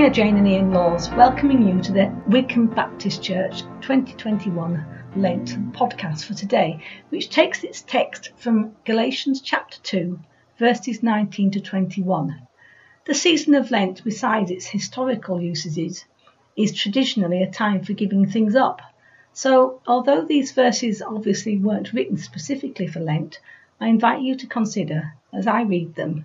We Jayne and Ian Lawes, welcoming you to the Wickham Baptist Church 2021 Lent podcast for today, which takes its text from Galatians chapter 2, verses 19 to 21. The season of Lent, besides its historical usages, is traditionally a time for giving things up. So, although these verses obviously weren't written specifically for Lent, I invite you to consider, as I read them,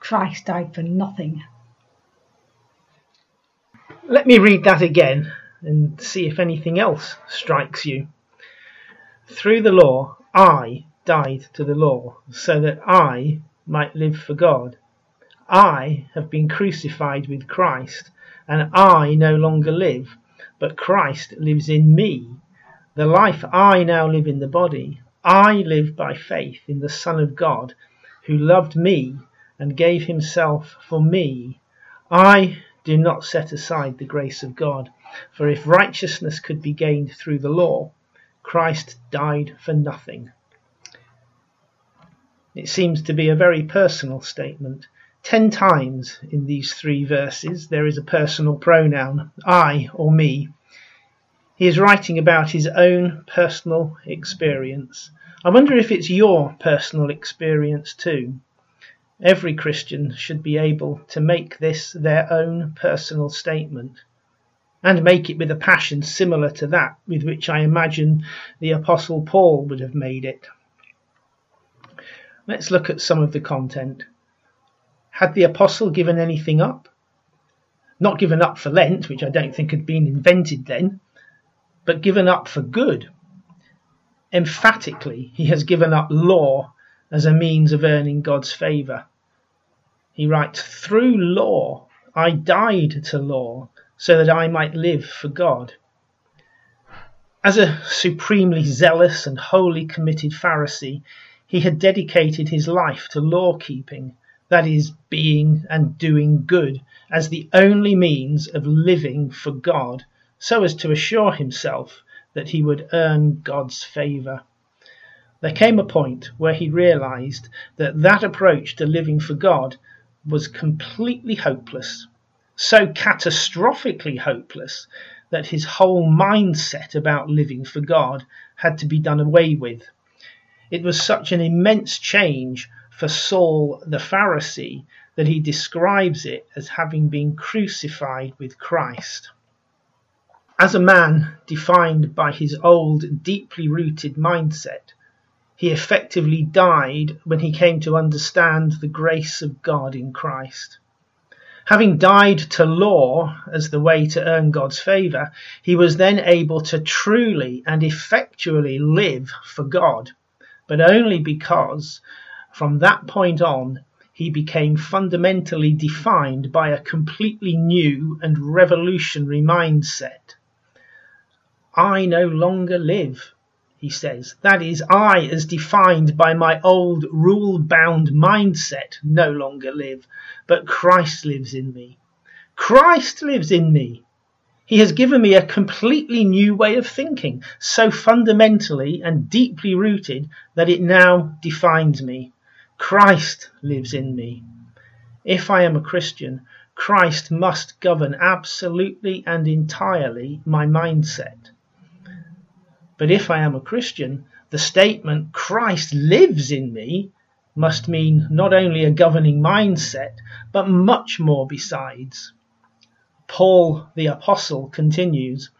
Christ died for nothing. Let me read that again and see if anything else strikes you. Through the law, I died to the law, so that I might live for God. I have been crucified with Christ, and I no longer live, but Christ lives in me. The life I now live in the body, I live by faith in the Son of God, who loved me and gave himself for me. I do not set aside the grace of God, for if righteousness could be gained through the law, Christ died for nothing. It seems to be a very personal statement. Ten times in these three verses there is a personal pronoun, I or me. He is writing about his own personal experience. I wonder if it's your personal experience too. Every Christian should be able to make this their own personal statement and make it with a passion similar to that with which I imagine the Apostle Paul would have made it. Let's look at some of the content. Had the Apostle given anything up? Not given up for Lent, which I don't think had been invented then, but given up for good. Emphatically, he has given up law as a means of earning God's favour. He writes, Through law I died to law so that I might live for God. As a supremely zealous and wholly committed Pharisee, he had dedicated his life to law keeping, that is, being and doing good, as the only means of living for God, so as to assure himself that he would earn God's favour. There came a point where he realized that that approach to living for God was completely hopeless, so catastrophically hopeless that his whole mindset about living for God had to be done away with. It was such an immense change for Saul the Pharisee that he describes it as having been crucified with Christ. As a man defined by his old, deeply rooted mindset, he effectively died when he came to understand the grace of God in Christ. Having died to law as the way to earn God's favour, he was then able to truly and effectually live for God, but only because from that point on he became fundamentally defined by a completely new and revolutionary mindset. I no longer live, he says. That is, I, as defined by my old rule bound mindset, no longer live, but Christ lives in me. Christ lives in me. He has given me a completely new way of thinking, so fundamentally and deeply rooted that it now defines me. Christ lives in me. If I am a Christian, Christ must govern absolutely and entirely my mindset. But if I am a Christian, the statement Christ lives in me must mean not only a governing mindset, but much more besides. Paul the Apostle continues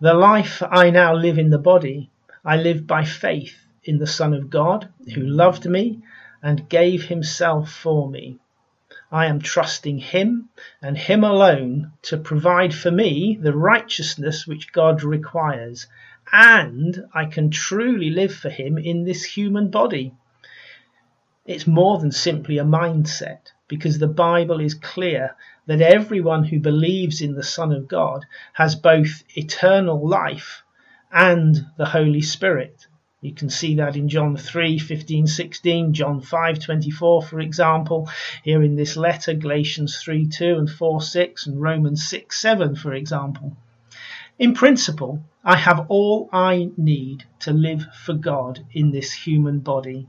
The life I now live in the body, I live by faith in the Son of God, who loved me and gave himself for me. I am trusting Him and Him alone to provide for me the righteousness which God requires and I can truly live for Him in this human body. It's more than simply a mindset because the Bible is clear that everyone who believes in the Son of God has both eternal life and the Holy Spirit. You can see that in John 3 15, 16, John 5 24, for example, here in this letter, Galatians 3 2 and 4 6, and Romans 6 7, for example. In principle, I have all I need to live for God in this human body.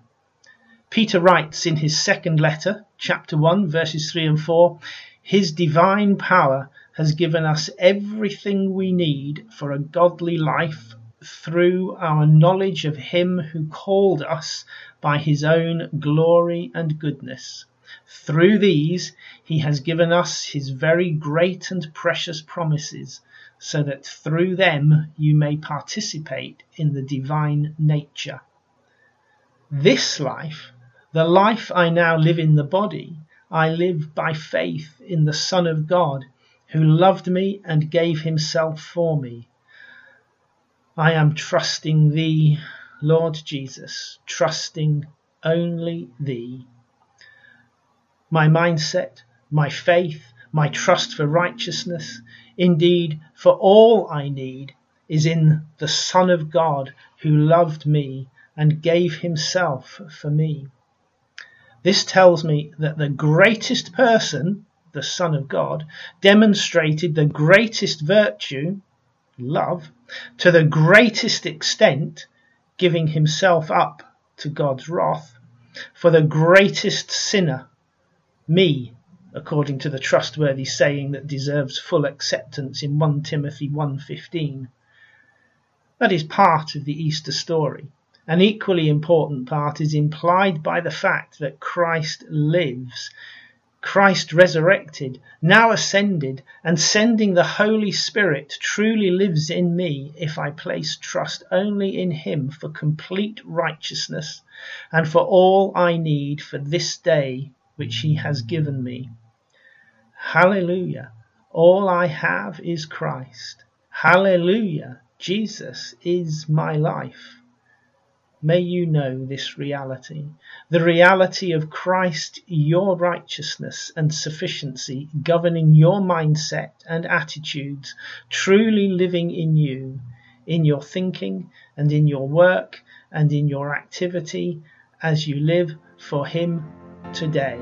Peter writes in his second letter, chapter 1, verses 3 and 4 His divine power has given us everything we need for a godly life through our knowledge of him who called us by his own glory and goodness. Through these he has given us his very great and precious promises, so that through them you may participate in the divine nature. This life, the life I now live in the body, I live by faith in the Son of God, who loved me and gave himself for me I am trusting Thee, Lord Jesus, trusting only Thee. My mindset, my faith, my trust for righteousness, indeed for all I need, is in the Son of God who loved me and gave himself for me. This tells me that the greatest person, the Son of God, demonstrated the greatest virtue love, to the greatest extent, giving himself up to God's wrath, for the greatest sinner, me, according to the trustworthy saying that deserves full acceptance in 1 Timothy 1:15. That is part of the Easter story. An equally important part is implied by the fact that Christ lives Christ resurrected, now ascended, and sending the Holy Spirit truly lives in me if I place trust only in Him for complete righteousness and for all I need for this day which He has given me. Hallelujah! All I have is Christ. Hallelujah! Jesus is my life. May you know this reality, the reality of Christ, your righteousness and sufficiency governing your mindset and attitudes, truly living in you, in your thinking and in your work and in your activity as you live for Him today.